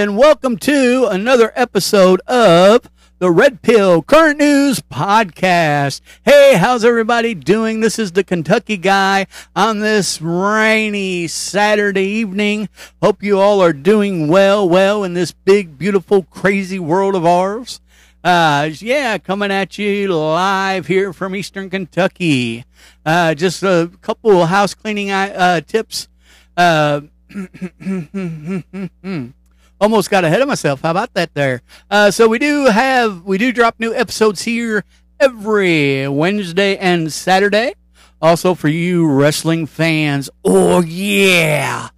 And welcome to another episode of the Red Pill Current News Podcast. Hey, how's everybody doing? This is the Kentucky guy on this rainy Saturday evening. Hope you all are doing well, well in this big, beautiful, crazy world of ours. Uh, yeah, coming at you live here from Eastern Kentucky. Uh, just a couple house cleaning uh, tips uh, almost got ahead of myself. How about that there? Uh, so we do have, we do drop new episodes here every Wednesday and Saturday. Also for you wrestling fans. Oh yeah.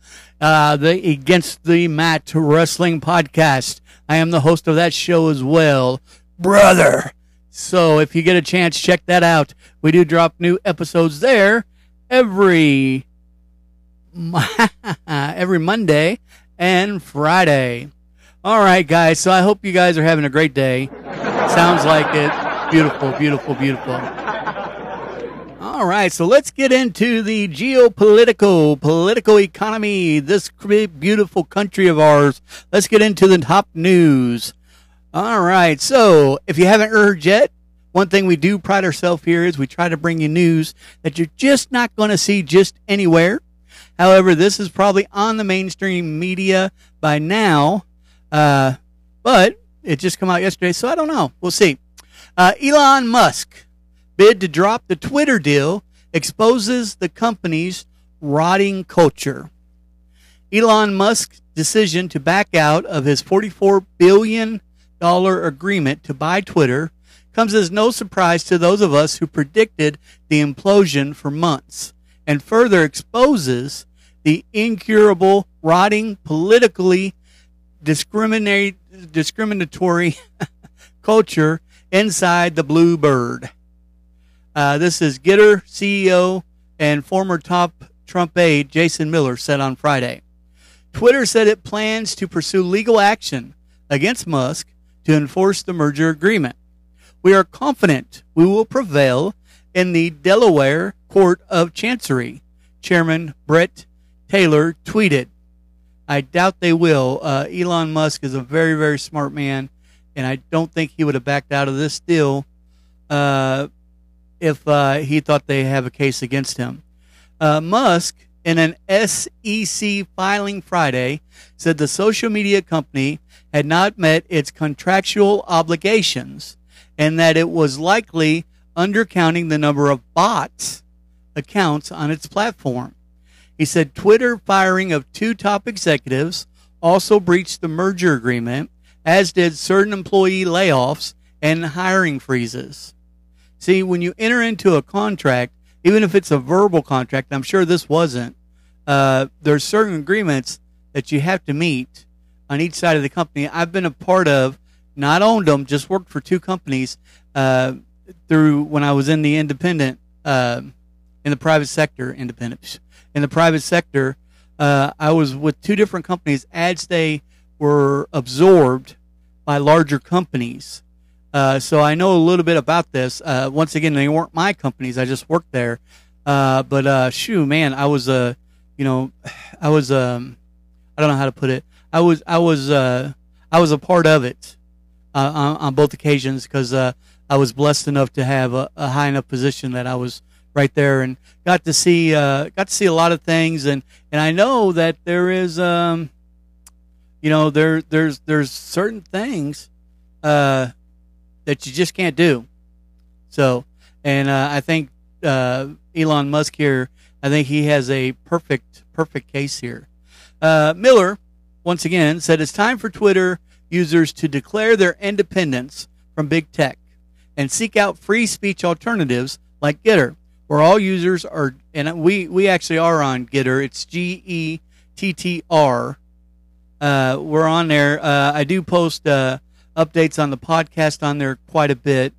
Uh, the Against the Mat Wrestling Podcast. I am the host of that show as well. Brother. So if you get a chance, check that out. We do drop new episodes there every every Monday and Friday. All right, guys. So I hope you guys are having a great day. Sounds like it. Beautiful, beautiful, beautiful. All right, so let's get into the geopolitical, political economy, this beautiful country of ours. Let's get into the top news. All right, so if you haven't heard yet, one thing we do pride ourselves here is we try to bring you news that you're just not going to see just anywhere. However, this is probably on the mainstream media by now, uh, but it just came out yesterday, so I don't know. We'll see. Uh, Elon Musk bid to drop the Twitter deal exposes the company's rotting culture. Elon Musk's decision to back out of his $44 billion agreement to buy Twitter comes as no surprise to those of us who predicted the implosion for months and further exposes the incurable, rotting, politically discriminatory culture inside the Blue Bird. Uh, this is GETTR CEO and former top Trump aide Jason Miller said on Friday. Twitter said it plans to pursue legal action against Musk to enforce the merger agreement. We are confident we will prevail in the Delaware Court of Chancery, Chairman Bret Taylor tweeted. I doubt they will. Uh, Elon Musk is a very, very smart man, and I don't think he would have backed out of this deal uh, if uh, he thought they have a case against him. Uh, Musk in an SEC filing Friday, said the social media company had not met its contractual obligations and that it was likely undercounting the number of bots accounts on its platform. He said Twitter firing of two top executives also breached the merger agreement, as did certain employee layoffs and hiring freezes. See, when you enter into a contract, even if it's a verbal contract, I'm sure this wasn't, uh, there's certain agreements that you have to meet on each side of the company. I've been a part of, not owned them, just worked for two companies uh, through when I was in the independent, uh, in the private sector, independent, in the private sector. Uh, I was with two different companies as they were absorbed by larger companies. Uh, so I know a little bit about this. Uh, once again, they weren't my companies. I just worked there. Uh, but uh, shoo, man, I was a, you know, I was um, I don't know how to put it. I was I was uh, I was a part of it uh, on, on both occasions because uh, I was blessed enough to have a, a, high enough position that I was right there and got to see uh, got to see a lot of things and and I know that there is um, you know there there's there's certain things uh, that you just can't do. So, and uh, I think uh, Elon Musk here, I think he has a perfect, perfect case here. Uh, Miller, once again, said it's time for Twitter users to declare their independence from big tech and seek out free speech alternatives like Gettr, where all users are, and we, we actually are on Gettr. It's G E T T R. Uh, we're on there. Uh, I do post uh, updates on the podcast on there quite a bit.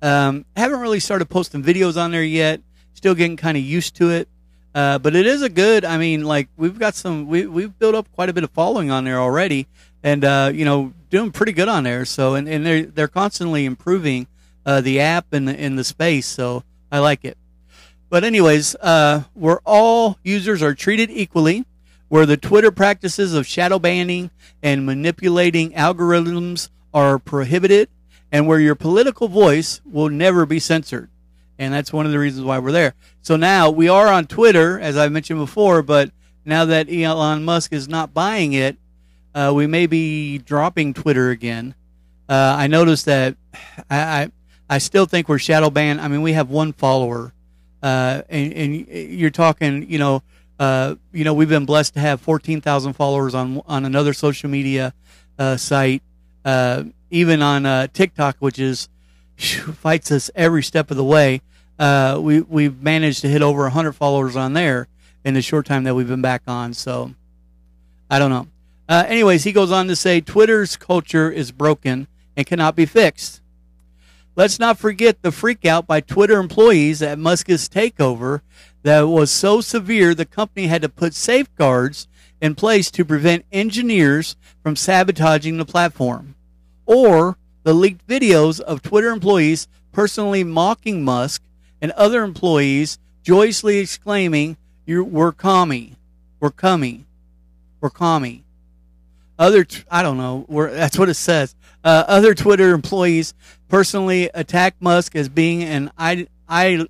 Um, haven't really started posting videos on there yet. Still getting kind of used to it. Uh, but it is a good. I mean, like we've got some. We we've built up quite a bit of following on there already, and uh, you know, doing pretty good on there. So, and, and they're they're constantly improving uh, the app and the, in the space. So I like it. But anyways, uh, where all users are treated equally, where the Twitter practices of shadow banning and manipulating algorithms are prohibited and where your political voice will never be censored. And that's one of the reasons why we're there. So now we are on Twitter, as I mentioned before, but now that Elon Musk is not buying it, uh, we may be dropping Twitter again. Uh, I noticed that I, I, I still think we're shadow banned. I mean, we have one follower, uh, and, and, you're talking, you know, uh, you know, we've been blessed to have 14,000 followers on on another social media uh, site, uh, even on uh, TikTok, which is fights us every step of the way. Uh, we we've managed to hit over 100 followers on there in the short time that we've been back on. So I don't know. Uh, anyways, he goes on to say Twitter's culture is broken and cannot be fixed. Let's not forget the freakout by Twitter employees at Musk's takeover that was so severe the company had to put safeguards in place to prevent engineers from sabotaging the platform, or the leaked videos of Twitter employees personally mocking Musk and other employees joyously exclaiming, "We're commie, we're coming, we're commie." Other, I don't know, that's what it says. Uh, other Twitter employees personally attack Musk as being an ide-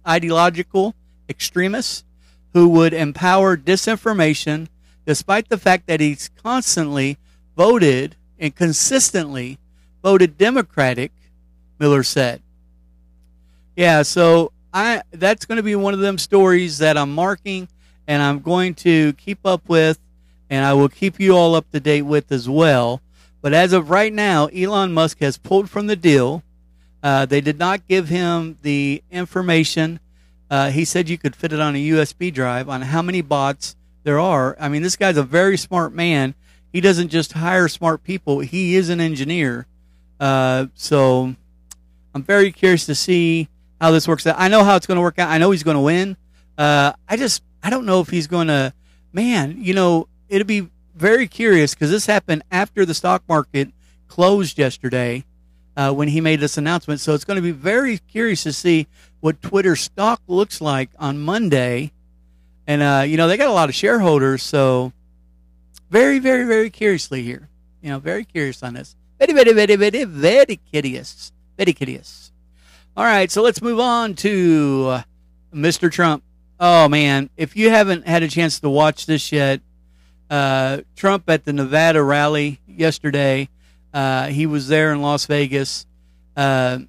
ideological extremist who would empower disinformation despite the fact that he's constantly voted and consistently voted Democratic, Miller said. Yeah, so I that's going to be one of them stories that I'm marking and I'm going to keep up with and I will keep you all up to date with as well. But as of right now, Elon Musk has pulled from the deal. Uh, they did not give him the information. Uh, he said you could fit it on a USB drive on how many bots there are. I mean, this guy's a very smart man. He doesn't just hire smart people. He is an engineer. Uh, so I'm very curious to see how this works out. I know how it's going to work out. I know he's going to win. Uh, I just, I don't know if he's going to, man, you know, it'll be very curious because this happened after the stock market closed yesterday uh, when he made this announcement. So it's going to be very curious to see what Twitter stock looks like on Monday and, uh, you know, they got a lot of shareholders. So very, very, very curiously here. You know, very curious on this. Very, very, very, very, very curious. Very curious. All right. So let's move on to uh, Mr. Trump. oh man, if you haven't had a chance to watch this yet, uh, Trump at the Nevada rally yesterday, uh, he was there in Las Vegas. Uh,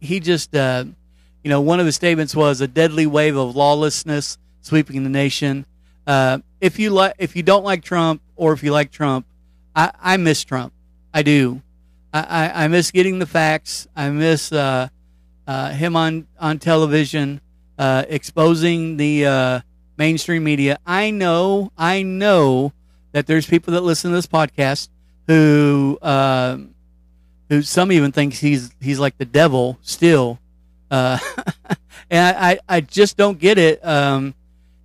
he just, uh, you know, one of his statements was a deadly wave of lawlessness sweeping the nation. Uh, if you like, if you don't like Trump, or if you like Trump, I, I miss Trump. I do. I, I, I miss getting the facts. I miss uh, him on on television, exposing the mainstream media. I know, I know that there's people that listen to this podcast who uh, who some even thinks he's he's like the devil still, uh, and I, I, I just don't get it. Um,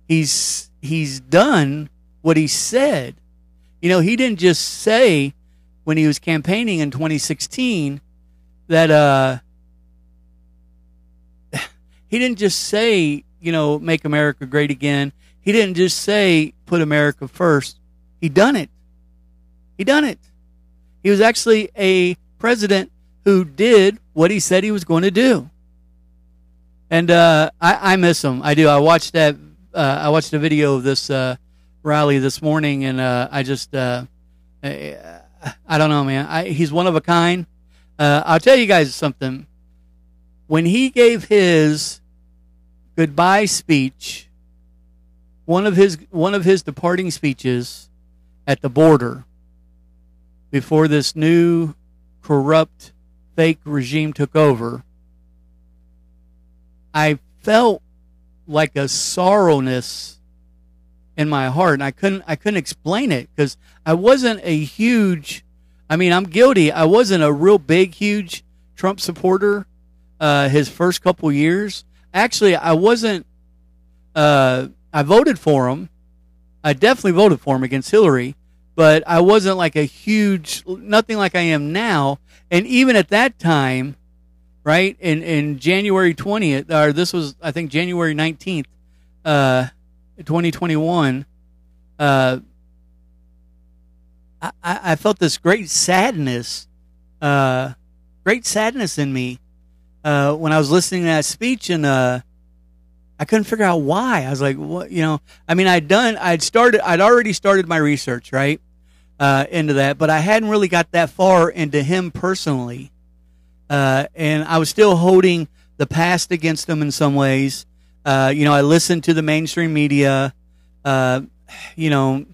he's he's done what he said. You know, he didn't just say when he was campaigning in 2016 that uh, he didn't just say, you know, make America great again. He didn't just say put America first. He done it. He done it. He was actually a president who did what he said he was going to do. And uh, I, I miss him. I do. I watched that. Uh, I watched a video of this uh, rally this morning, and uh, I just, uh, I don't know, man. I, he's one of a kind. Uh, I'll tell you guys something. When he gave his goodbye speech, one of his one of his departing speeches at the border before this new corrupt fake regime took over, I felt like a sorrowness in my heart and I couldn't I couldn't explain it because I wasn't a huge I mean I'm guilty. I wasn't a real big huge Trump supporter uh, his first couple years. Actually I wasn't uh, I voted for him. I definitely voted for him against Hillary but I wasn't like a huge nothing like I am now. And even at that time right in in January 20th or this was I think January 19th uh 2021, uh, I, I felt this great sadness, uh, great sadness in me uh, when I was listening to that speech, and uh, I couldn't figure out why. I was like, what, you know? I mean, I'd done, I'd started, I'd already started my research, right, uh, into that, but I hadn't really got that far into him personally, uh, and I was still holding the past against him in some ways. Uh, you know, I listened to the mainstream media. Uh, you know,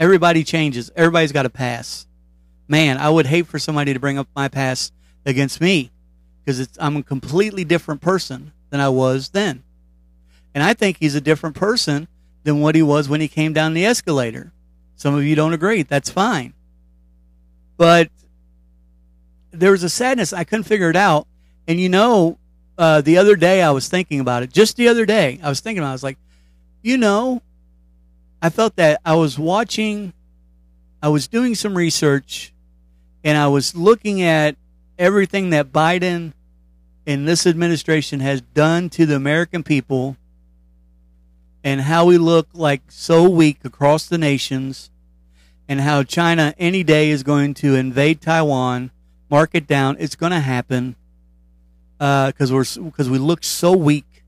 everybody changes. Everybody's got a pass. Man, I would hate for somebody to bring up my past against me because it's I'm a completely different person than I was then. And I think he's a different person than what he was when he came down the escalator. Some of you don't agree. That's fine. But there was a sadness. I couldn't figure it out. And you know, uh, the other day I was thinking about it. Just the other day, I was thinking about. It. I was like, you know, I felt that I was watching, I was doing some research, and I was looking at everything that Biden and this administration has done to the American people, and how we look like so weak across the nations, and how China any day is going to invade Taiwan, mark it down. It's going to happen because uh, we're because we looked so weak.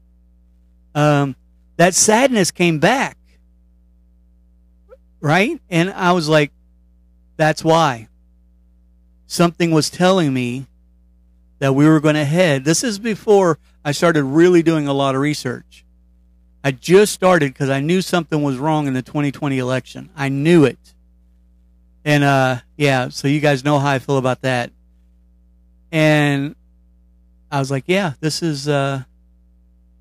Um, that sadness came back, right? And I was like, "That's why." Something was telling me that we were going to head. This is before I started really doing a lot of research. I just started because I knew something was wrong in the 2020 election. I knew it. And uh, yeah, so you guys know how I feel about that. And I was like, yeah, this is uh,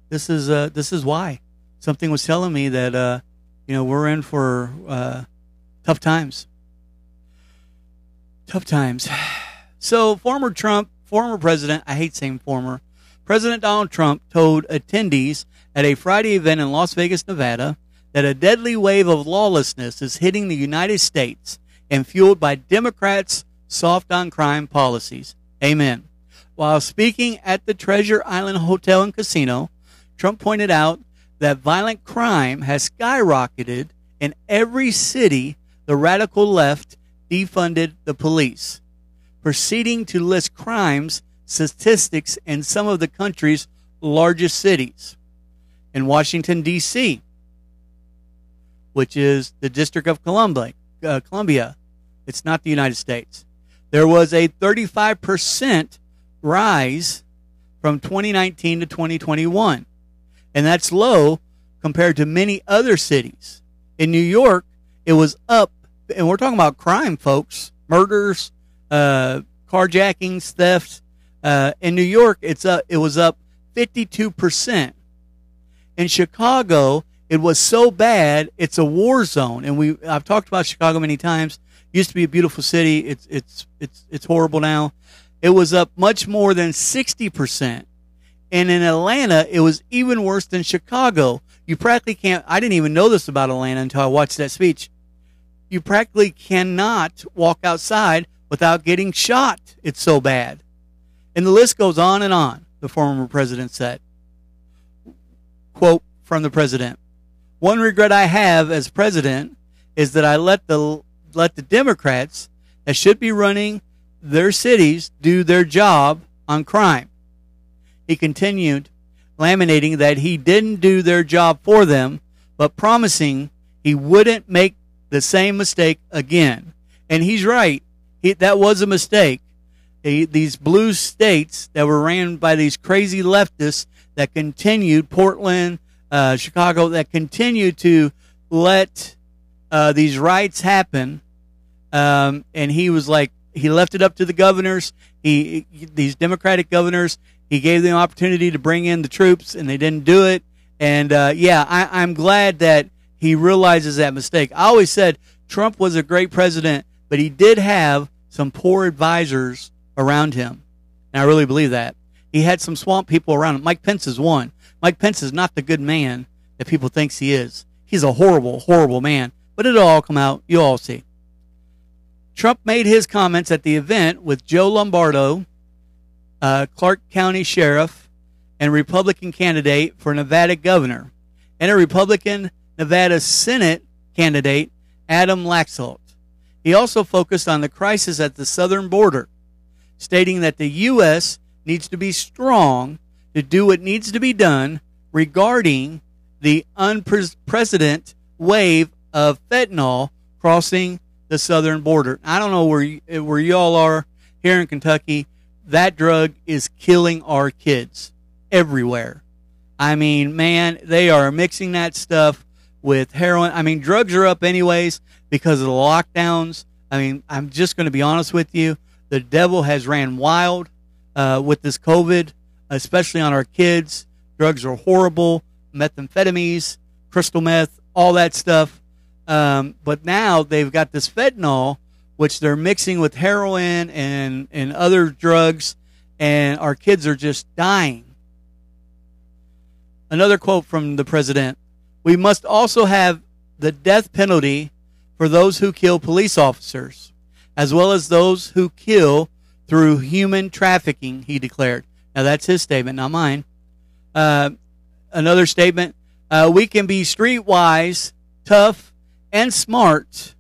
this is uh, this is why something was telling me that uh, you know we're in for uh, tough times. Tough times. So former Trump, former president, I hate saying former, President Donald Trump told attendees at a Friday event in Las Vegas, Nevada, that a deadly wave of lawlessness is hitting the United States and fueled by Democrats' soft on crime policies. Amen. While speaking at the Treasure Island Hotel and Casino, Trump pointed out that violent crime has skyrocketed in every city the radical left defunded the police, proceeding to list crimes statistics in some of the country's largest cities. in Washington, D.C., which is the District of Columbia. Uh, Columbia. It's not the United States. There was a 35% rise from 2019 to 2021. And that's low compared to many other cities. In New York, it was up, and we're talking about crime, folks murders, uh, carjackings, thefts. Uh, in New York, it's up, it was up 52%. In Chicago, it was so bad, it's a war zone. And we, I've talked about Chicago many times. It Used to be a beautiful city. It's, it's, it's, it's horrible now. It was up much more than 60%. And in Atlanta, it was even worse than Chicago. You practically can't, I didn't even know this about Atlanta until I watched that speech. You practically cannot walk outside without getting shot. It's so bad. And the list goes on and on, the former president said. Quote from the president One regret I have as president is that I let the, let the Democrats that should be running their cities do their job on crime. He continued, laminating that he didn't do their job for them, but promising he wouldn't make the same mistake again. And he's right. He, that was a mistake. He, these blue states that were ran by these crazy leftists that continued, Portland, uh, Chicago, that continued to let uh, these rights happen. Um, and he was like, he left it up to the governors. He, these Democratic governors, he gave them opportunity to bring in the troops, and they didn't do it. And uh, yeah, I, I'm glad that he realizes that mistake. I always said Trump was a great president, but he did have some poor advisors around him. And I really believe that. He had some swamp people around him. Mike Pence is one. Mike Pence is not the good man that people thinks he is. He's a horrible, horrible man. But it'll all come out. You'll all see. Trump made his comments at the event with Joe Lombardo, uh, Clark County Sheriff, and Republican candidate for Nevada governor, and a Republican Nevada Senate candidate, Adam Laxalt. He also focused on the crisis at the southern border, stating that the U.S. needs to be strong to do what needs to be done regarding the unprecedented wave of fentanyl crossing the southern border. I don't know where where y'all are here in Kentucky. That drug is killing our kids everywhere. I mean, man, they are mixing that stuff with heroin. I mean, drugs are up anyways because of the lockdowns. I mean, I'm just going to be honest with you. The devil has ran wild uh, with this COVID, especially on our kids. Drugs are horrible. Methamphetamines, crystal meth, all that stuff. Um, but now they've got this fentanyl, which they're mixing with heroin and, and other drugs, and our kids are just dying. Another quote from the president We must also have the death penalty for those who kill police officers, as well as those who kill through human trafficking, he declared. Now, that's his statement, not mine. Uh, another statement uh, we can be streetwise, tough, and smart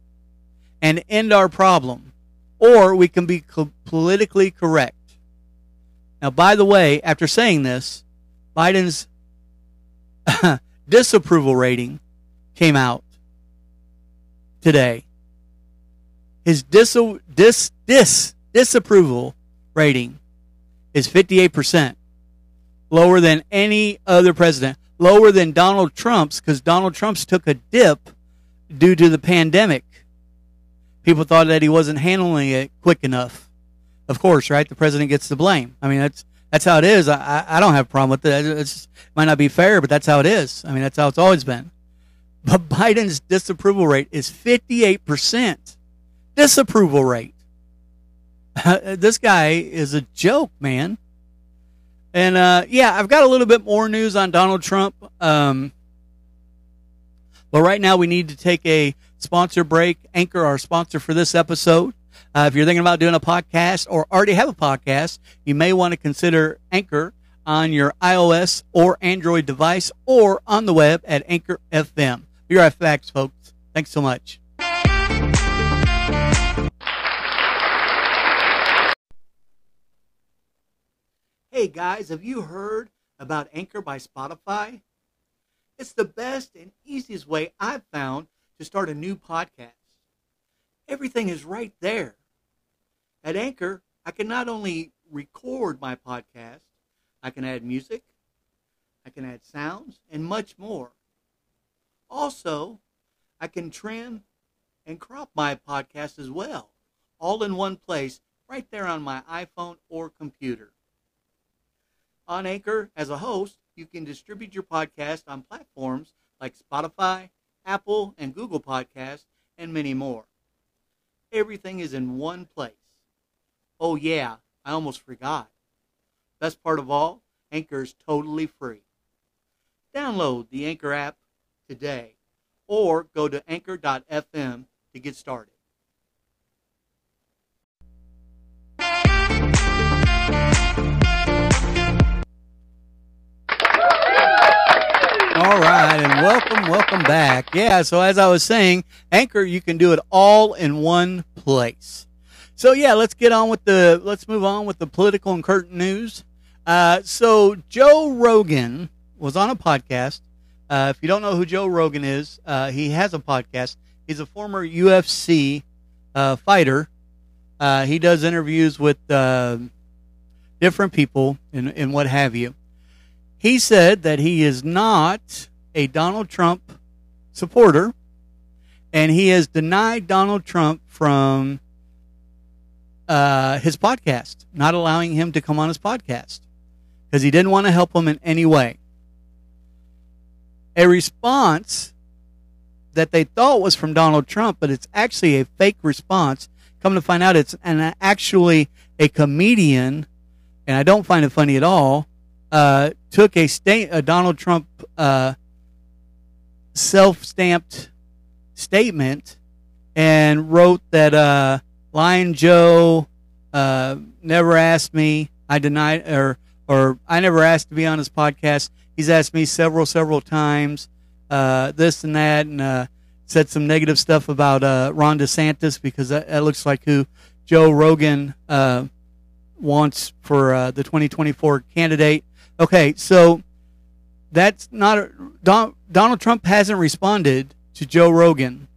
and end our problem, or we can be co- politically correct. Now, by the way, after saying this, Biden's disapproval rating came out today. His dis, dis, dis, disapproval rating is 58%, lower than any other president, lower than Donald Trump's, because Donald Trump's took a dip due to the pandemic. People thought that he wasn't handling it quick enough. Of course, right? The president gets the blame. I mean, that's that's how it is. I, I don't have a problem with it. It might not be fair, but that's how it is. I mean, that's how it's always been. But Biden's disapproval rate is 58%. Disapproval rate. this guy is a joke, man. And uh, yeah, I've got a little bit more news on Donald Trump. Um, but right now, we need to take a sponsor break. Anchor, our sponsor for this episode. Uh, if you're thinking about doing a podcast or already have a podcast, you may want to consider Anchor on your iOS or Android device or on the web at Anchor FM. Right back, folks. Thanks so much. Hey guys, have you heard about Anchor by Spotify? It's the best and easiest way I've found to start a new podcast. Everything is right there. At Anchor, I can not only record my podcast, I can add music, I can add sounds, and much more. Also, I can trim and crop my podcast as well, all in one place, right there on my iPhone or computer. On Anchor, as a host, you can distribute your podcast on platforms like Spotify, Apple, and Google Podcasts, and many more. Everything is in one place. Oh, yeah, I almost forgot. Best part of all, Anchor is totally free. Download the Anchor app today or go to anchor.fm to get started. All right, and welcome, welcome back. Yeah, so as I was saying, Anchor, you can do it all in one place. So yeah, let's get on with the, let's move on with the political and current news. Uh, so Joe Rogan was on a podcast. Uh, if you don't know who Joe Rogan is, uh, he has a podcast. He's a former UFC uh, fighter. Uh, he does interviews with uh, different people and, and what have you. He said that he is not a Donald Trump supporter, and he has denied Donald Trump from uh, his podcast, not allowing him to come on his podcast because he didn't want to help him in any way. A response that they thought was from Donald Trump, but it's actually a fake response. Come to find out, it's an actually a comedian, and I don't find it funny at all uh, took a state a Donald Trump uh, self stamped statement and wrote that uh, Lion Joe uh, never asked me. I denied or or I never asked to be on his podcast. He's asked me several several times uh, this and that and uh, said some negative stuff about uh, Ron DeSantis because that, that looks like who Joe Rogan uh, wants for uh, the 2024 candidate. Okay, so that's not a, Don, Donald Trump hasn't responded to Joe Rogan.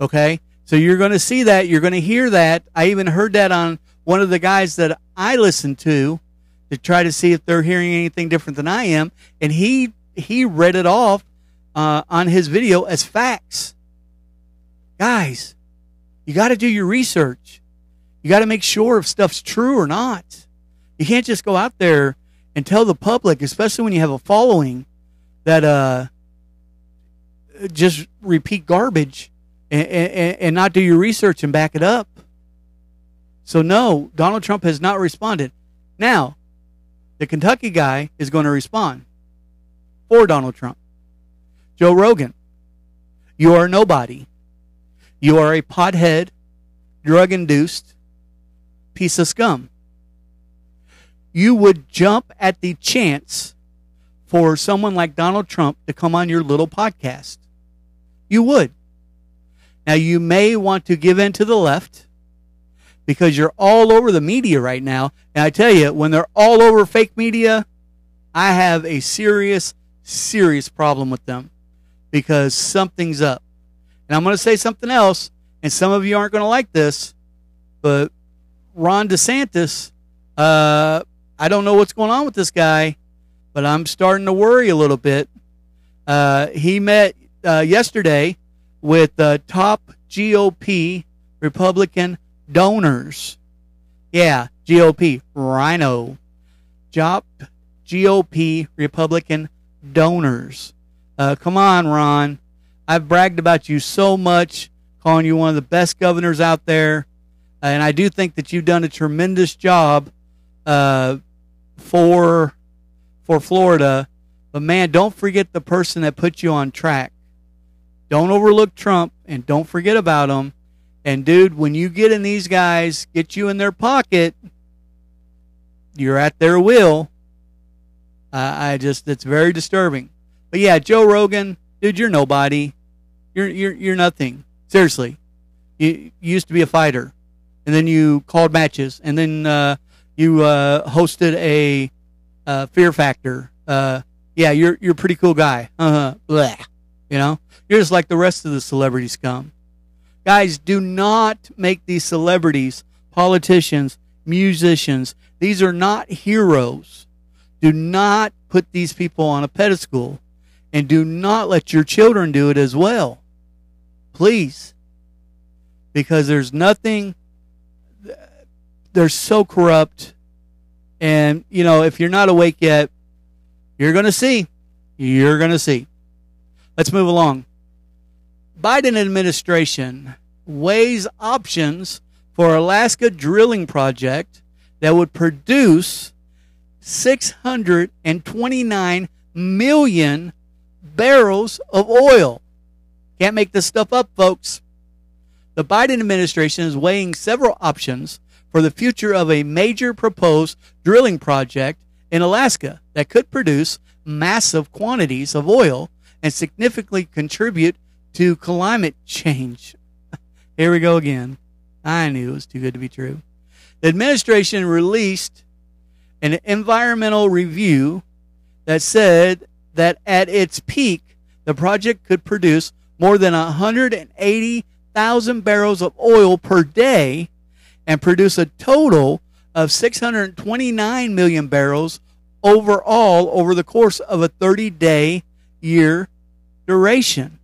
Okay, so you're going to see that. You're going to hear that. I even heard that on one of the guys that I listen to to try to see if they're hearing anything different than I am, and he he read it off uh, on his video as facts. Guys, you got to do your research. You got to make sure if stuff's true or not. You can't just go out there and tell the public, especially when you have a following, that uh, just repeat garbage and, and, and not do your research and back it up. So, no, Donald Trump has not responded. Now, the Kentucky guy is going to respond for Donald Trump. Joe Rogan, you are nobody. You are a pothead, drug induced piece of scum you would jump at the chance for someone like Donald Trump to come on your little podcast. You would. Now, you may want to give in to the left because you're all over the media right now. And I tell you, when they're all over fake media, I have a serious, serious problem with them because something's up. And I'm going to say something else, and some of you aren't going to like this, but Ron DeSantis uh, I don't know what's going on with this guy, but I'm starting to worry a little bit. Uh, he met uh, yesterday with uh, top GOP Republican donors. Yeah, GOP, RINO. Top GOP Republican donors. Uh, come on, Ron. I've bragged about you so much, calling you one of the best governors out there. And I do think that you've done a tremendous job uh, for for Florida. But man, don't forget the person that put you on track. Don't overlook Trump and don't forget about him. And dude, when you get in these guys, get you in their pocket, you're at their will. Uh, I just it's very disturbing. But yeah, Joe Rogan, dude, you're nobody. You're you're you're nothing. Seriously, you, you used to be a fighter, and then you called matches, and then uh, you uh, hosted a uh, Fear Factor uh, Yeah, you're you're a pretty cool guy. Uh huh. You know, you're just like the rest of the celebrity scum. Guys, do not make these celebrities, politicians, musicians. These are not heroes. Do not put these people on a pedestal, and do not let your children do it as well. Please, because there's nothing. They're so corrupt, and you know if you're not awake yet, you're going to see. You're going to see. Let's move along. Biden administration weighs options for Alaska drilling project that would produce 629 million barrels of oil. Can't make this stuff up, folks. The Biden administration is weighing several options for the future of a major proposed drilling project in Alaska that could produce massive quantities of oil and significantly contribute to climate change. Here we go again. I knew it was too good to be true. The administration released an environmental review that said that at its peak, the project could produce more than 180,000 barrels of oil per day and produce a total of 629 million barrels overall over the course of a 30 day year duration.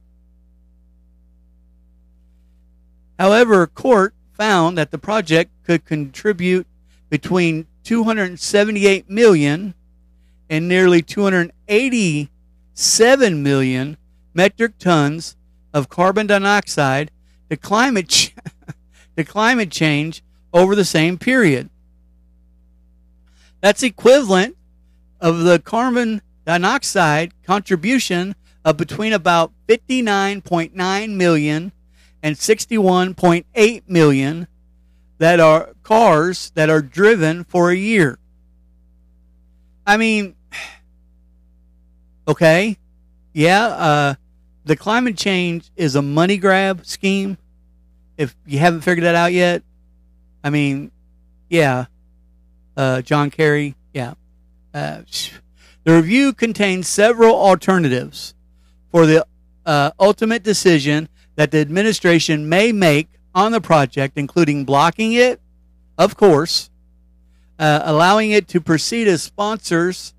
However, court found that the project could contribute between 278 million and nearly 287 million metric tons of carbon dioxide to climate ch- to climate change over the same period. That's equivalent of the carbon dioxide contribution of between about 59.9 million and 61.8 million that are cars that are driven for a year. I mean, okay, yeah, uh, the climate change is a money grab scheme. If you haven't figured that out yet, I mean, yeah, uh, John Kerry, yeah. Uh, the review contains several alternatives for the uh, ultimate decision that the administration may make on the project, including blocking it, of course, uh, allowing it to proceed as sponsors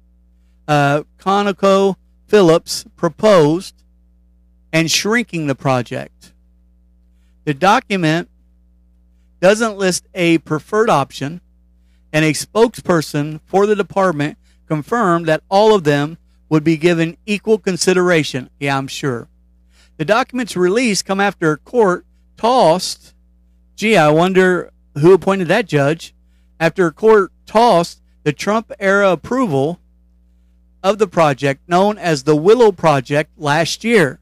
uh, Conoco Phillips proposed, and shrinking the project. The document doesn't list a preferred option, and a spokesperson for the department confirmed that all of them would be given equal consideration. Yeah, I'm sure. The documents released come after a court tossed. Gee, I wonder who appointed that judge. After a court tossed the Trump era approval of the project known as the Willow Project last year.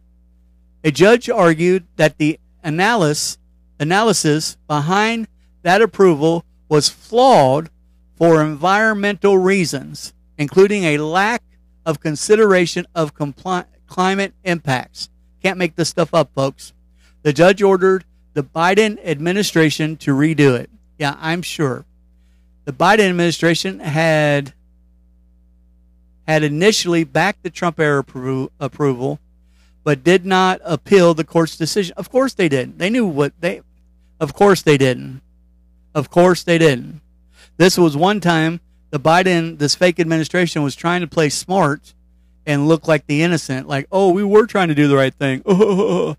A judge argued that the analysis, analysis behind that approval was flawed for environmental reasons including a lack of consideration of compli- climate impacts. Can't make this stuff up, folks. The judge ordered the Biden administration to redo it. Yeah, I'm sure. The Biden administration had had initially backed the Trump era appro- approval, but did not appeal the court's decision. Of course they didn't. They knew what they. Of course they didn't. Of course they didn't. This was one time the Biden, this fake administration was trying to play smart and look like the innocent, like, oh, we were trying to do the right thing. the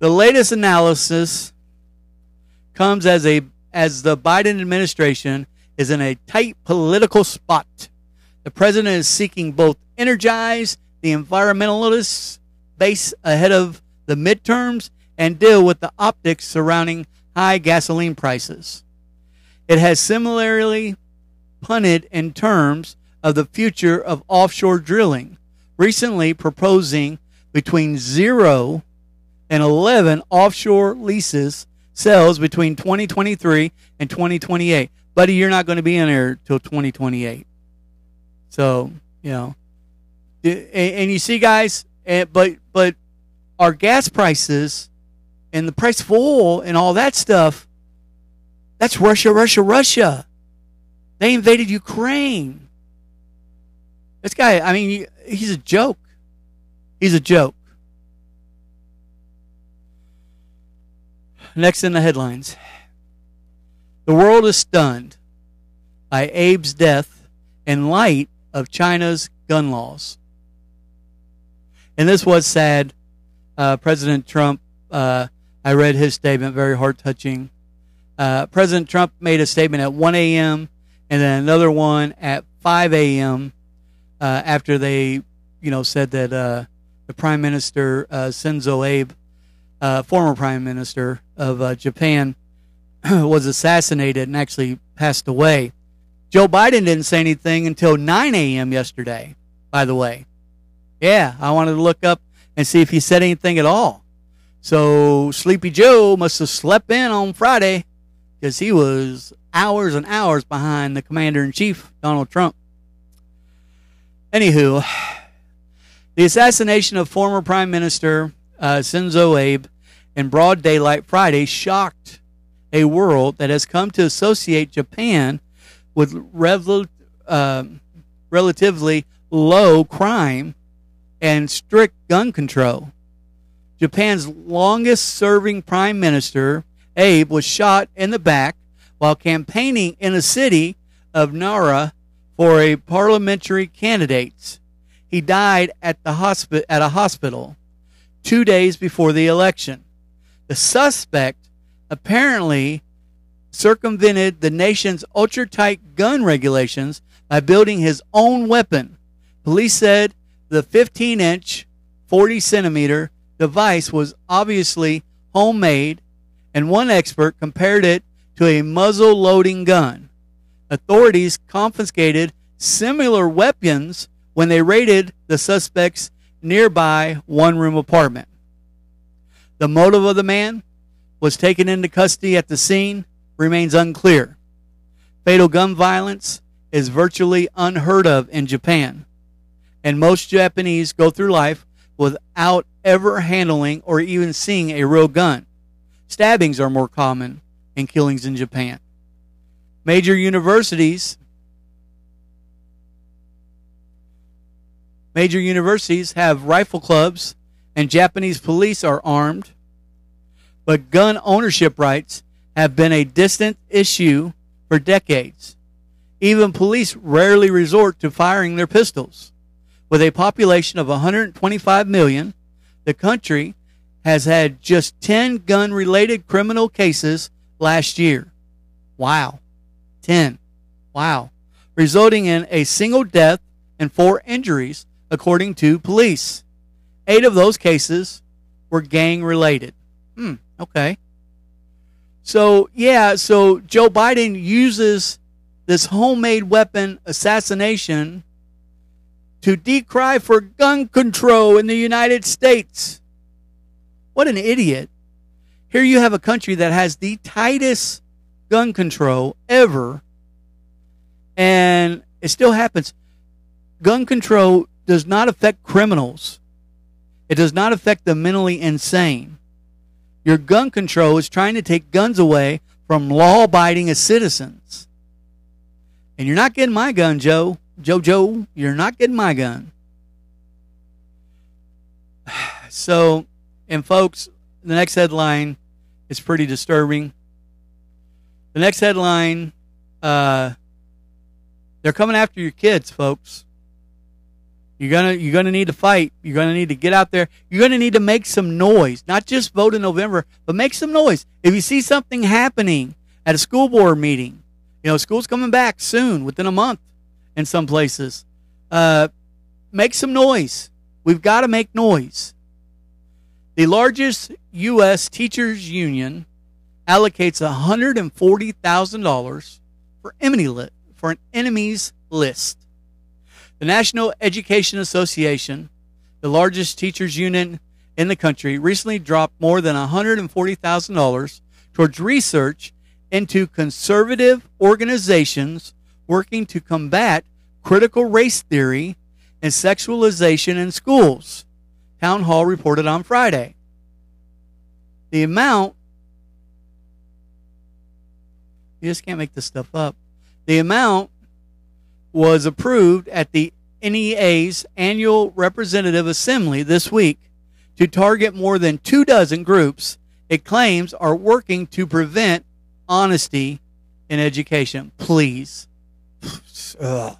latest analysis comes as a as the Biden administration is in a tight political spot. The president is seeking both energize the environmentalist base ahead of the midterms and deal with the optics surrounding high gasoline prices. It has similarly punted in terms of the future of offshore drilling, recently proposing between zero and 11 offshore leases sales between 2023 and 2028. Buddy, you're not going to be in there till 2028. So, you know, and you see, guys, eh, but but our gas prices and the price of oil and all that stuff, that's Russia, Russia, Russia. They invaded Ukraine. This guy, I mean, he's a joke. He's a joke. Next in the headlines The world is stunned by Abe's death in light of China's gun laws. And this was sad. Uh, President Trump, uh, I read his statement, very heart touching. Uh, President Trump made a statement at 1 a.m. and then another one at 5 a.m. Uh, after they, you know, said that uh, the Prime Minister uh, Shinzo Abe, former Prime Minister of Japan, was assassinated and actually passed away. Joe Biden didn't say anything until 9 a.m. yesterday, by the way. Yeah, I wanted to look up and see if he said anything at all. So Sleepy Joe must have slept in on Friday because he was hours and hours behind the commander in chief, Donald Trump. Anywho, the assassination of former Prime Minister uh, Shinzo Abe in broad daylight Friday shocked a world that has come to associate Japan with uh, relatively low crime and strict gun control. Japan's longest serving prime minister, Abe, was shot in the back while campaigning in the city of Nara for a parliamentary candidate. He died at the hospi- at a hospital 2 days before the election. The suspect apparently circumvented the nation's ultra tight gun regulations by building his own weapon. Police said the 15 inch, 40 centimeter device was obviously homemade, and one expert compared it to a muzzle loading gun. Authorities confiscated similar weapons when they raided the suspect's nearby one room apartment. The motive of the man was taken into custody at the scene remains unclear. Fatal gun violence is virtually unheard of in Japan, and most Japanese go through life without ever handling or even seeing a real gun. Stabbings are more common in killings in Japan. Major universities Major universities have rifle clubs and Japanese police are armed, but gun ownership rights have been a distant issue for decades. Even police rarely resort to firing their pistols. With a population of 125 million, the country has had just 10 gun related criminal cases last year. Wow. 10. Wow. Resulting in a single death and four injuries, according to police. Eight of those cases were gang related. Hmm, okay. So, yeah, so Joe Biden uses this homemade weapon assassination to decry for gun control in the United States. What an idiot. Here you have a country that has the tightest gun control ever, and it still happens. Gun control does not affect criminals, it does not affect the mentally insane. Your gun control is trying to take guns away from law abiding citizens. And you're not getting my gun, Joe. Joe, Joe, you're not getting my gun. So, and folks, the next headline is pretty disturbing. The next headline, uh, they're coming after your kids, folks. You're gonna you're gonna need to fight. You're gonna need to get out there. You're gonna need to make some noise. Not just vote in November, but make some noise. If you see something happening at a school board meeting, you know school's coming back soon, within a month, in some places. Uh, make some noise. We've got to make noise. The largest U.S. teachers union allocates $140,000 for enemy for an enemies list. The National Education Association, the largest teachers union in the country, recently dropped more than $140,000 towards research into conservative organizations working to combat critical race theory and sexualization in schools. Townhall reported on Friday. The amount, you just can't make this stuff up. The amount was approved at the NEA's annual representative assembly this week to target more than two dozen groups it claims are working to prevent honesty in education. Please. Ugh.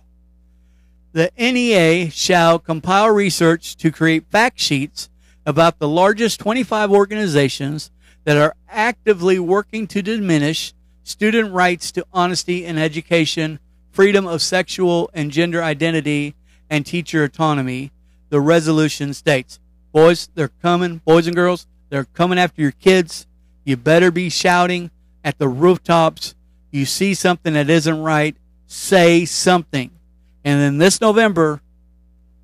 The NEA shall compile research to create fact sheets about the largest 25 organizations that are actively working to diminish student rights to honesty in education, freedom of sexual and gender identity, and teacher autonomy, the resolution states. Boys, they're coming. Boys and girls, they're coming after your kids. You better be shouting at the rooftops. You see something that isn't right, say something. And then this November,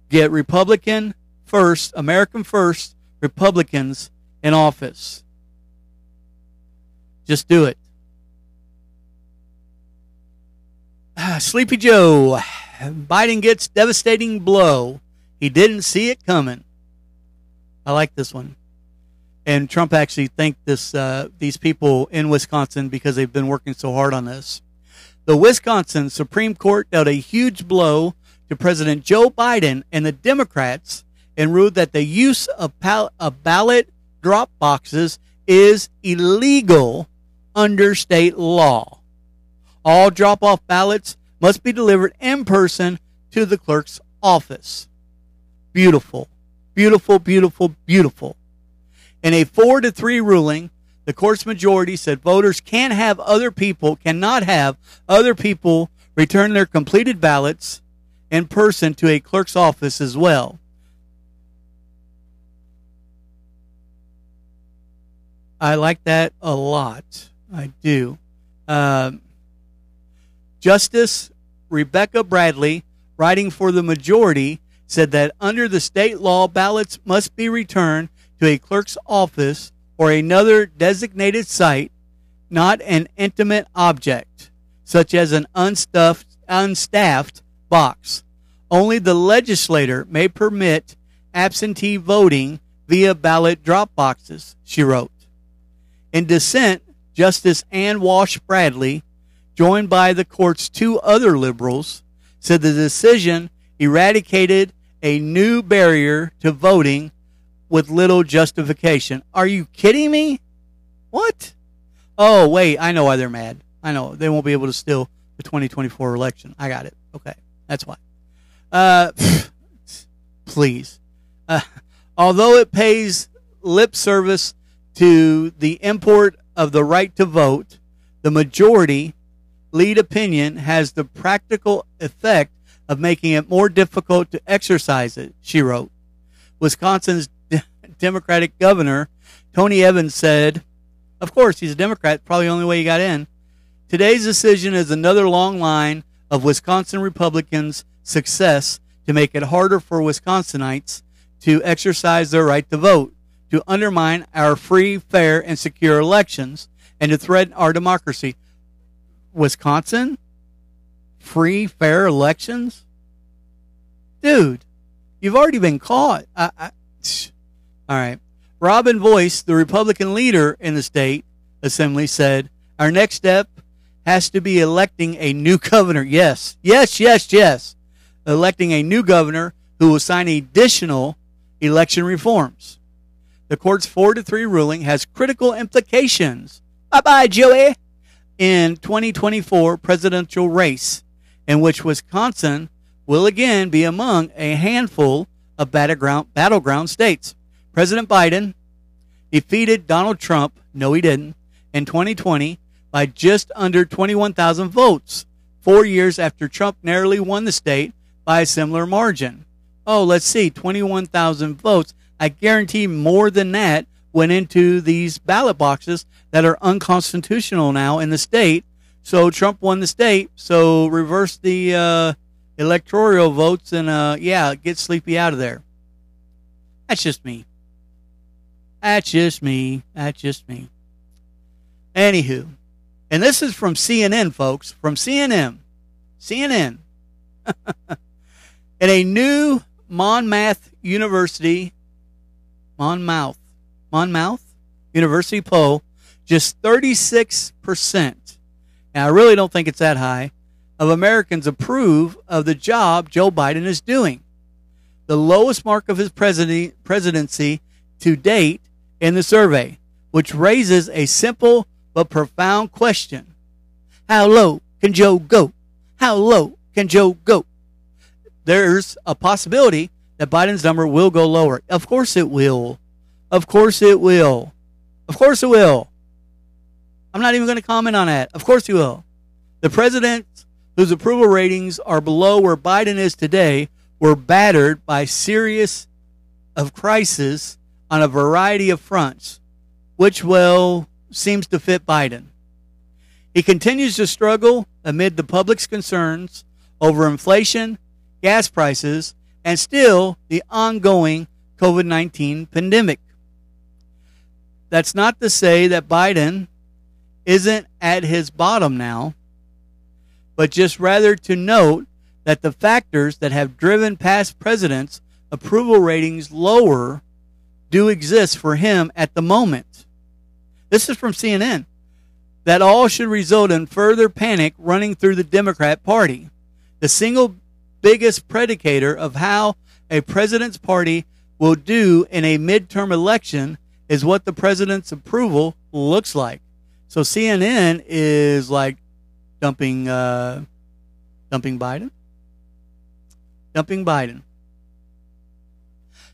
get Republican first, American first Republicans in office. Just do it. Sleepy Joe. Biden gets devastating blow. He didn't see it coming. I like this one. And Trump actually thanked this uh, these people in Wisconsin because they've been working so hard on this. The Wisconsin Supreme Court dealt a huge blow to President Joe Biden and the Democrats and ruled that the use of, pal- of ballot drop boxes is illegal under state law. All drop off ballots must be delivered in person to the clerk's office. Beautiful, beautiful, beautiful, beautiful. In a four to three ruling, the court's majority said voters can't have other people, cannot have other people return their completed ballots in person to a clerk's office as well. I like that a lot. I do. Um, Justice Rebecca Bradley, writing for the majority, said that under the state law, ballots must be returned to a clerk's office or another designated site, not an intimate object, such as an unstuffed, unstaffed box. Only the legislator may permit absentee voting via ballot drop boxes, she wrote. In dissent, Justice Ann Walsh Bradley, joined by the court's two other liberals, said the decision eradicated a new barrier to voting with little justification. Are you kidding me? What? Oh, wait, I know why they're mad. I know. They won't be able to steal the 2024 election. I got it. Okay. That's why. Uh, please. Uh, although it pays lip service to the import of the right to vote, the majority lead opinion has the practical effect of making it more difficult to exercise it, she wrote. Wisconsin's Democratic governor, Tony Evers, said, Of course, he's a Democrat, probably the only way he got in. Today's decision is another long line of Wisconsin Republicans' success to make it harder for Wisconsinites to exercise their right to vote, to undermine our free, fair, and secure elections, and to threaten our democracy. Wisconsin? Free, fair elections? Dude, you've already been caught. I, I, all right. Robin Vos, the Republican leader in the state assembly, said, Our next step has to be electing a new governor. Yes, yes, yes, yes. Electing a new governor who will sign additional election reforms. The court's 4 to 3 ruling has critical implications. Bye bye, Joey. In 2024 presidential race, in which Wisconsin will again be among a handful of battleground, battleground states. President Biden defeated Donald Trump, no, he didn't, in 2020 by just under 21,000 votes, four years after Trump narrowly won the state by a similar margin. Oh, let's see, 21,000 votes. I guarantee more than that went into these ballot boxes that are unconstitutional now in the state. So Trump won the state. So reverse the uh, electoral votes and uh, yeah, get Sleepy out of there. That's just me. That's just me. That's just me. Anywho, and this is from CNN, folks, from CNN. CNN. In a new Monmouth University, Monmouth, Monmouth University poll, just 36%. Now, I really don't think it's that high, of Americans approve of the job Joe Biden is doing. The lowest mark of his presidency to date in the survey, which raises a simple but profound question. How low can Joe go? How low can Joe go? There's a possibility that Biden's number will go lower. Of course it will. Of course it will. Of course it will. I'm not even going to comment on that. Of course he will. The president whose approval ratings are below where Biden is today were battered by serious of crisis on a variety of fronts, which well seems to fit Biden. He continues to struggle amid the public's concerns over inflation, gas prices, and still the ongoing COVID 19 pandemic. That's not to say that Biden isn't at his bottom now, but just rather to note that the factors that have driven past presidents' approval ratings lower do exist for him at the moment. This is from CNN. That all should result in further panic running through the Democrat Party. The single biggest predicator of how a president's party will do in a midterm election is what the president's approval looks like. So CNN is like dumping uh, dumping Biden, dumping Biden.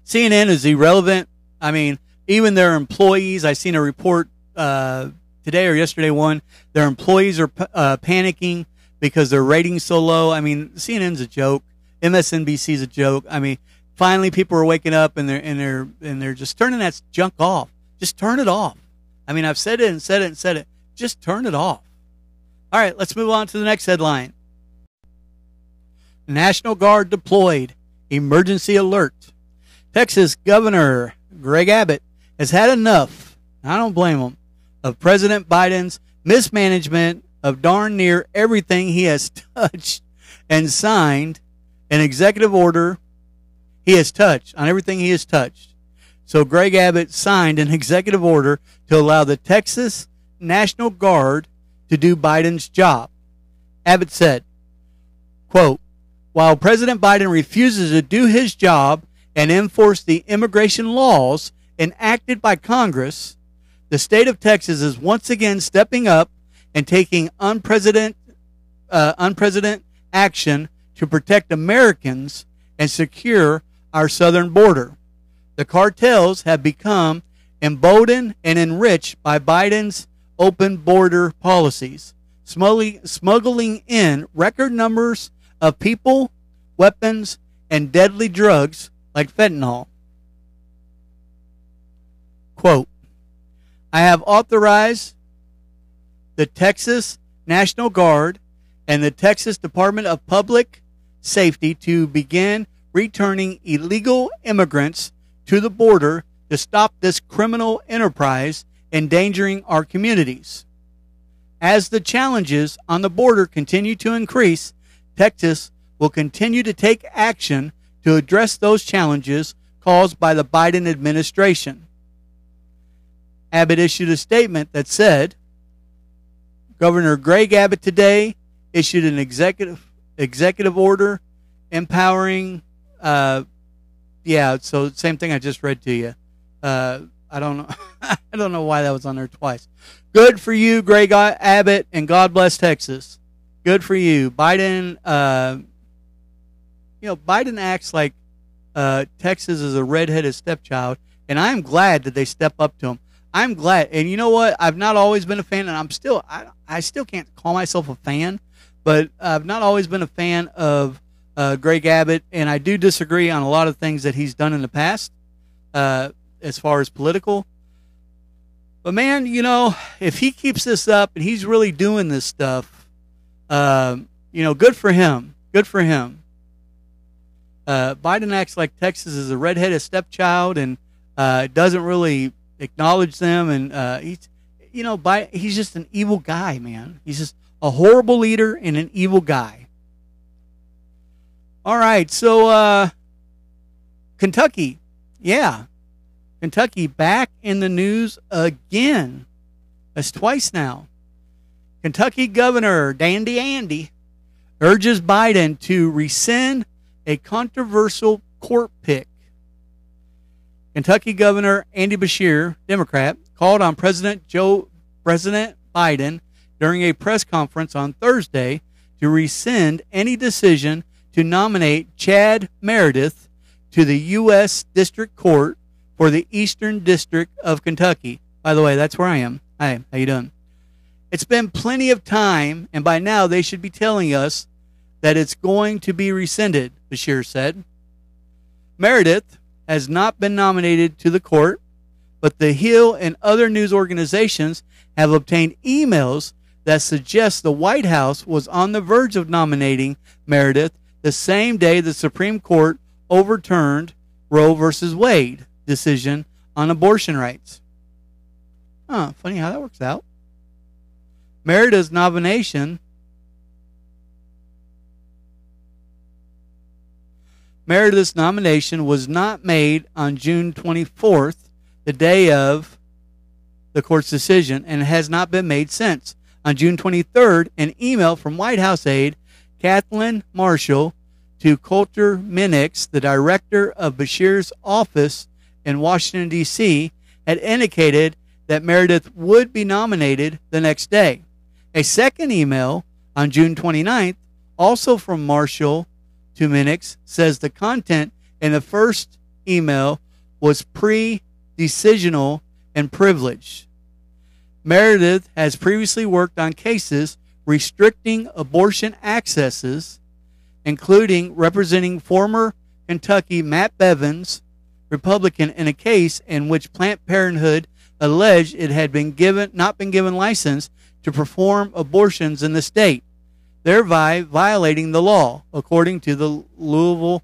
CNN is irrelevant. I mean, even their employees. I seen a report uh, today or yesterday. One, their employees are uh, panicking because their ratings so low. I mean, CNN's a joke. MSNBC's a joke. I mean, finally people are waking up and they're and they're and they're just turning that junk off. Just turn it off. I mean, I've said it and said it and said it. Just turn it off. All right, let's move on to the next headline. National Guard deployed. Emergency alert. Texas Governor Greg Abbott has had enough. I don't blame him of President Biden's mismanagement of darn near everything he has touched and signed an executive order he has touched on everything he has touched. So Greg Abbott signed an executive order to allow the Texas National Guard to do Biden's job. Abbott said, quote, while President Biden refuses to do his job and enforce the immigration laws enacted by Congress, the state of Texas is once again stepping up and taking unprecedented, uh, unprecedented action to protect Americans and secure our southern border. The cartels have become emboldened and enriched by Biden's open border policies, smuggling in record numbers of people, weapons, and deadly drugs like fentanyl. Quote, I have authorized the Texas National Guard and the Texas Department of Public Safety to begin returning illegal immigrants to the border to stop this criminal enterprise endangering our communities. As the challenges on the border continue to increase, Texas will continue to take action to address those challenges caused by the Biden administration. Abbott issued a statement that said Governor Greg Abbott today issued an executive executive order empowering uh, yeah, so same thing I just read to you. Uh, I don't know. I don't know why that was on there twice. Good for you, Greg Abbott, and God bless Texas. Good for you, Biden. Uh, you know, Biden acts like uh, Texas is a redheaded stepchild, and I'm glad that they step up to him. I'm glad, and you know what? I've not always been a fan, and I'm still. I, I still can't call myself a fan, but I've not always been a fan of uh, Greg Abbott, and I do disagree on a lot of things that he's done in the past uh, as far as political. But man, you know, if he keeps this up and he's really doing this stuff, uh, you know, good for him. Good for him. Uh, Biden acts like Texas is a redheaded stepchild and uh, doesn't really acknowledge them, and uh, he's, you know, by, he's just an evil guy, man. He's just a horrible leader and an evil guy. All right, so uh, Kentucky, yeah, Kentucky back in the news again. That's twice now. Kentucky Governor Dandy Andy urges Biden to rescind a controversial court pick. Kentucky Governor Andy Beshear, Democrat, called on President Joe President Biden during a press conference on Thursday to rescind any decision to nominate Chad Meredith to the U.S. District Court for the Eastern District of Kentucky. By the way, that's where I am. Hi, how you doing? It's been plenty of time, and by now they should be telling us that it's going to be rescinded, Beshear said. Meredith has not been nominated to the court, but The Hill and other news organizations have obtained emails that suggest the White House was on the verge of nominating Meredith the same day the Supreme Court overturned Roe v. Wade decision on abortion rights. Huh, funny how that works out. Meredith's nomination Meredith's nomination was not made on June 24th, the day of the court's decision, and has not been made since. On June 23rd, an email from White House aide Kathleen Marshall to Coulter Minnix, the director of Beshear's office in Washington, D.C., had indicated that Meredith would be nominated the next day. A second email on June 29th, also from Marshall to Minnix, says the content in the first email was pre decisional and privileged. Meredith has previously worked on cases restricting abortion accesses, including representing former Kentucky Matt Bevins, Republican, in a case in which Planned Parenthood alleged it had been given not been given license to perform abortions in the state, thereby violating the law, according to the Louisville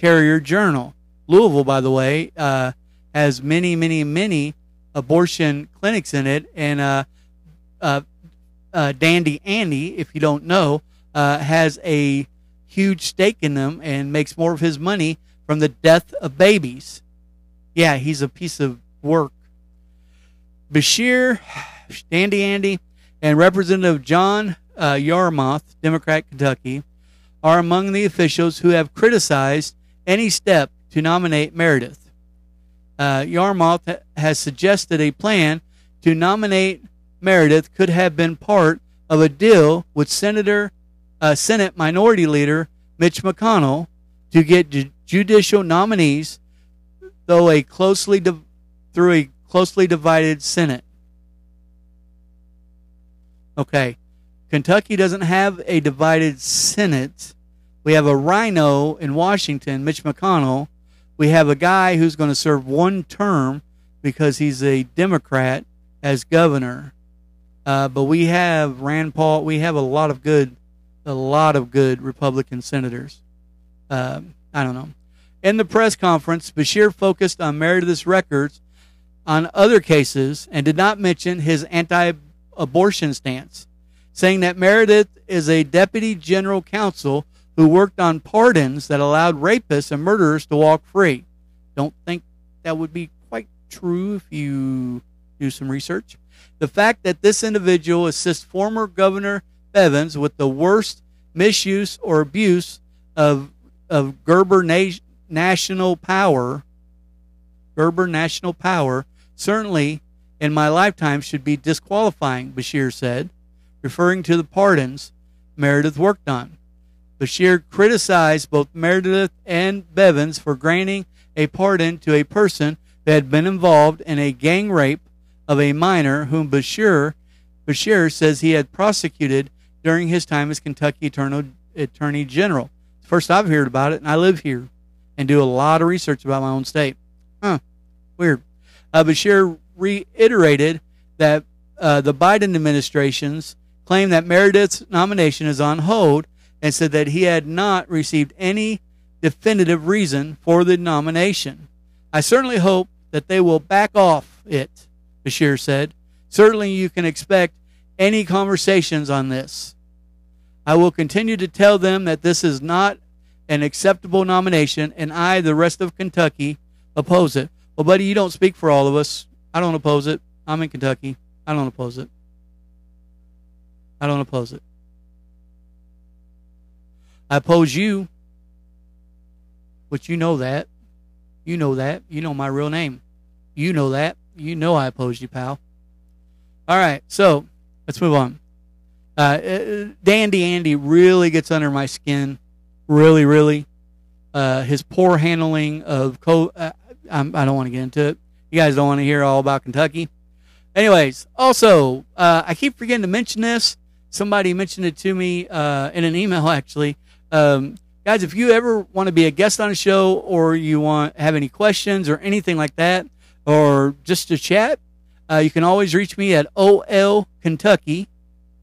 Courier Journal. Louisville, by the way, uh, has many, many, many abortion clinics in it, and uh, uh, uh, Dandy Andy, if you don't know, uh, has a huge stake in them and makes more of his money from the death of babies. Yeah, he's a piece of work. Beshear, Dandy Andy, and Representative John uh, Yarmuth, Democrat Kentucky, are among the officials who have criticized any step to nominate Meredith. Uh, Yarmuth has suggested a plan to nominate Meredith could have been part of a deal with Senator uh, Senate Minority Leader Mitch McConnell to get ju- judicial nominees, though a closely di- through a closely divided Senate. Okay. Kentucky doesn't have a divided Senate. We have a RINO in Washington, Mitch McConnell. We have a guy who's going to serve one term because he's a Democrat as governor. Uh, but we have Rand Paul. We have a lot of good, a lot of good Republican senators. Uh, I don't know. In the press conference, Beshear focused on Meredith's records on other cases and did not mention his anti abortion stance, saying that Meredith is a deputy general counsel who worked on pardons that allowed rapists and murderers to walk free. Don't think that would be quite true if you do some research. The fact that this individual assists former Governor Bevins with the worst misuse or abuse of of Gerber na- national power, Gerber national power, certainly in my lifetime should be disqualifying, Beshear said, referring to the pardons Meredith worked on. Beshear criticized both Meredith and Bevins for granting a pardon to a person who had been involved in a gang rape of a minor whom Bashir Beshear says he had prosecuted during his time as Kentucky Attorney General. First I've heard about it, and I live here and do a lot of research about my own state. Huh, weird. Uh, Beshear reiterated that uh, the Biden administration's claim that Meredith's nomination is on hold and said that he had not received any definitive reason for the nomination. I certainly hope that they will back off it, Beshear said. Certainly you can expect any conversations on this. I will continue to tell them that this is not an acceptable nomination, and I, the rest of Kentucky, oppose it. Well, buddy, you don't speak for all of us. I don't oppose it. I'm in Kentucky. I don't oppose it. I don't oppose it. I oppose you, but you know that. You know that. You know my real name. You know that. You know I oppose you, pal. All right, so let's move on. Uh, uh, Dandy Andy really gets under my skin. Really, really. Uh, his poor handling of co. Uh, I do not want to get into it. You guys don't want to hear all about Kentucky. Anyways, also, uh, I keep forgetting to mention this. Somebody mentioned it to me uh, in an email, actually. Um, guys, if you ever want to be a guest on a show or you want have any questions or anything like that, or just to chat, uh, you can always reach me at OL Kentucky,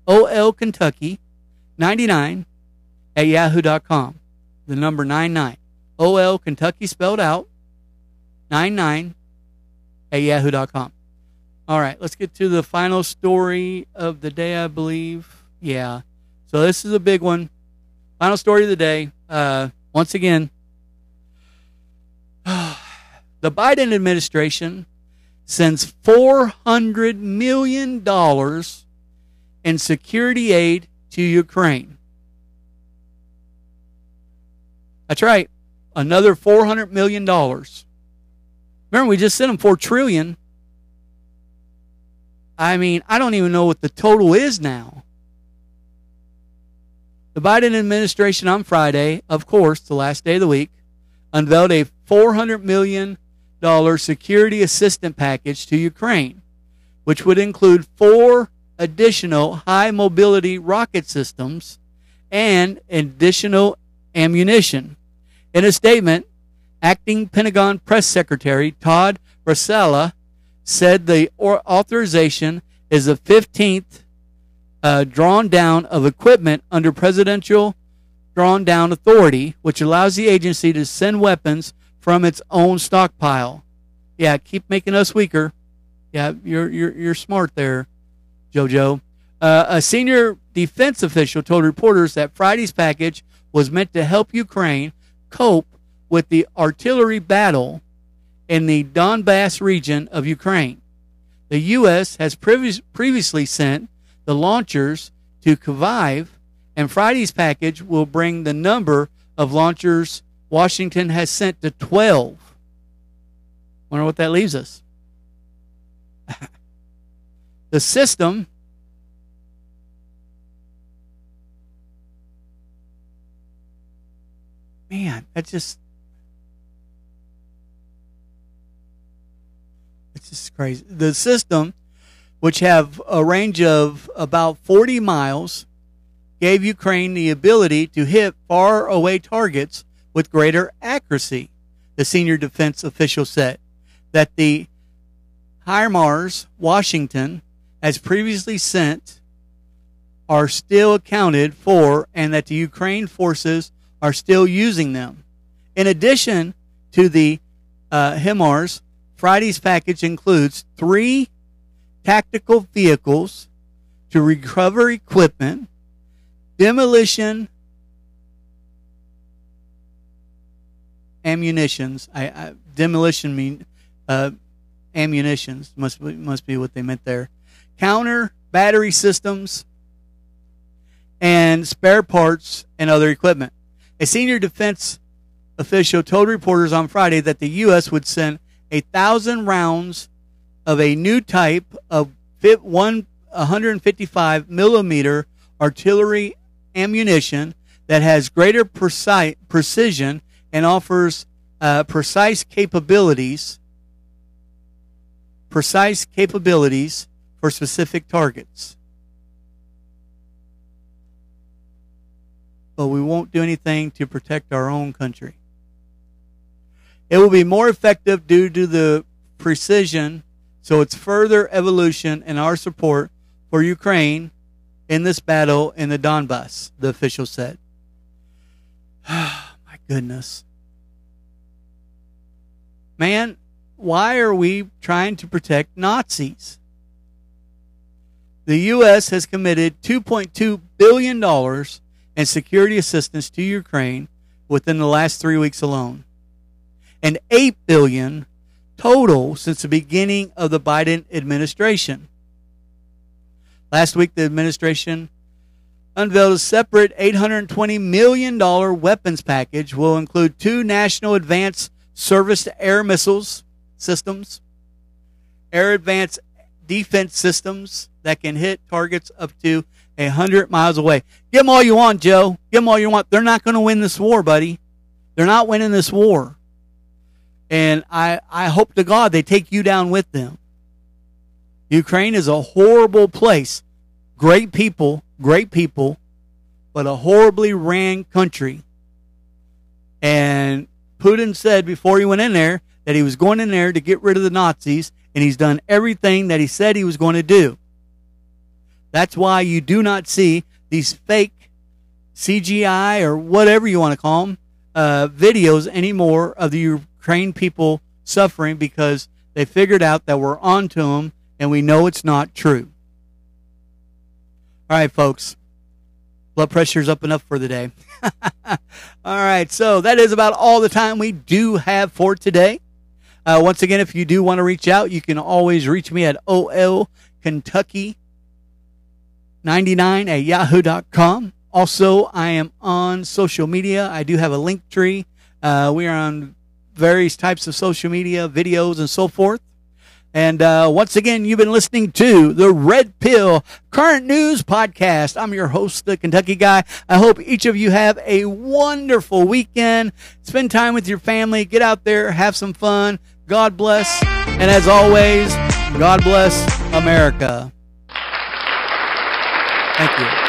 OL Kentucky 99 at yahoo.com. The number 99. OL Kentucky spelled out 99 at yahoo.com. All right, let's get to the final story of the day, I believe. Yeah. So this is a big one. Final story of the day. Uh, once again, the Biden administration sends $400 million in security aid to Ukraine. That's right. Another $400 million. Remember, we just sent them 4 trillion. I mean, I don't even know what the total is now. The Biden administration on Friday, of course, the last day of the week, unveiled a $400 million security assistance package to Ukraine, which would include four additional high mobility rocket systems and additional ammunition. In a statement, acting Pentagon Press Secretary Todd Breasseale said the authorization is the 15th uh, drawn down of equipment under presidential drawn down authority, which allows the agency to send weapons from its own stockpile. Yeah, keep making us weaker. Yeah, you're you're you're smart there, JoJo. Uh, a senior defense official told reporters that Friday's package was meant to help Ukraine cope with the artillery battle in the Donbass region of Ukraine. The U.S. has previ- previously sent the launchers to Kyiv, and Friday's package will bring the number of launchers Washington has sent to 12. Wonder what that leaves us. the system man, that just it's just crazy. The system, which have a range of about 40 miles, gave Ukraine the ability to hit far away targets with greater accuracy. The senior defense official said that the HIMARS Washington, as previously sent, are still accounted for and that the Ukraine forces are still using them. In addition to the uh, HIMARS, Friday's package includes three tactical vehicles to recover equipment, demolition ammunitions. I, I demolition mean uh, ammunitions must be, must be what they meant there. Counter battery systems and spare parts and other equipment. A senior defense official told reporters on Friday that the U.S. would send a thousand rounds of a new type of 155 millimeter artillery ammunition that has greater precise, precision and offers uh, precise capabilities precise capabilities for specific targets. but we won't do anything to protect our own country. It will be more effective due to the precision, so it's further evolution in our support for Ukraine in this battle in the Donbass, the official said. My goodness. Man, why are we trying to protect Nazis? The U.S. has committed $2.2 billion in security assistance to Ukraine within the last three weeks alone, and eight billion total since the beginning of the Biden administration. Last week, the administration unveiled a separate $820 million weapons package will include two national advanced surface air missiles systems, air advanced defense systems that can hit targets up to 100 miles away. Give them all you want, Joe. Give them all you want. They're not going to win this war, buddy. They're not winning this war. And I, I hope to God they take you down with them. Ukraine is a horrible place. Great people, great people, but a horribly ran country. And Putin said before he went in there that he was going in there to get rid of the Nazis, and he's done everything that he said he was going to do. That's why you do not see these fake CGI or whatever you want to call them uh, videos anymore of the Ukraine people suffering because they figured out that we're onto them and we know it's not true. All right, folks. Blood pressure's up enough for the day. all right, so that is about all the time we do have for today. Uh, once again, if you do want to reach out, you can always reach me at OL Kentucky 99 at yahoo.com. Also, I am on social media. I do have a Linktree. Uh, we are on various types of social media, videos, and so forth. And uh, once again, you've been listening to the Red Pill Current News Podcast. I'm your host, the Kentucky Guy. I hope each of you have a wonderful weekend. Spend time with your family. Get out there, have some fun. God bless. And as always, God bless America. Thank you.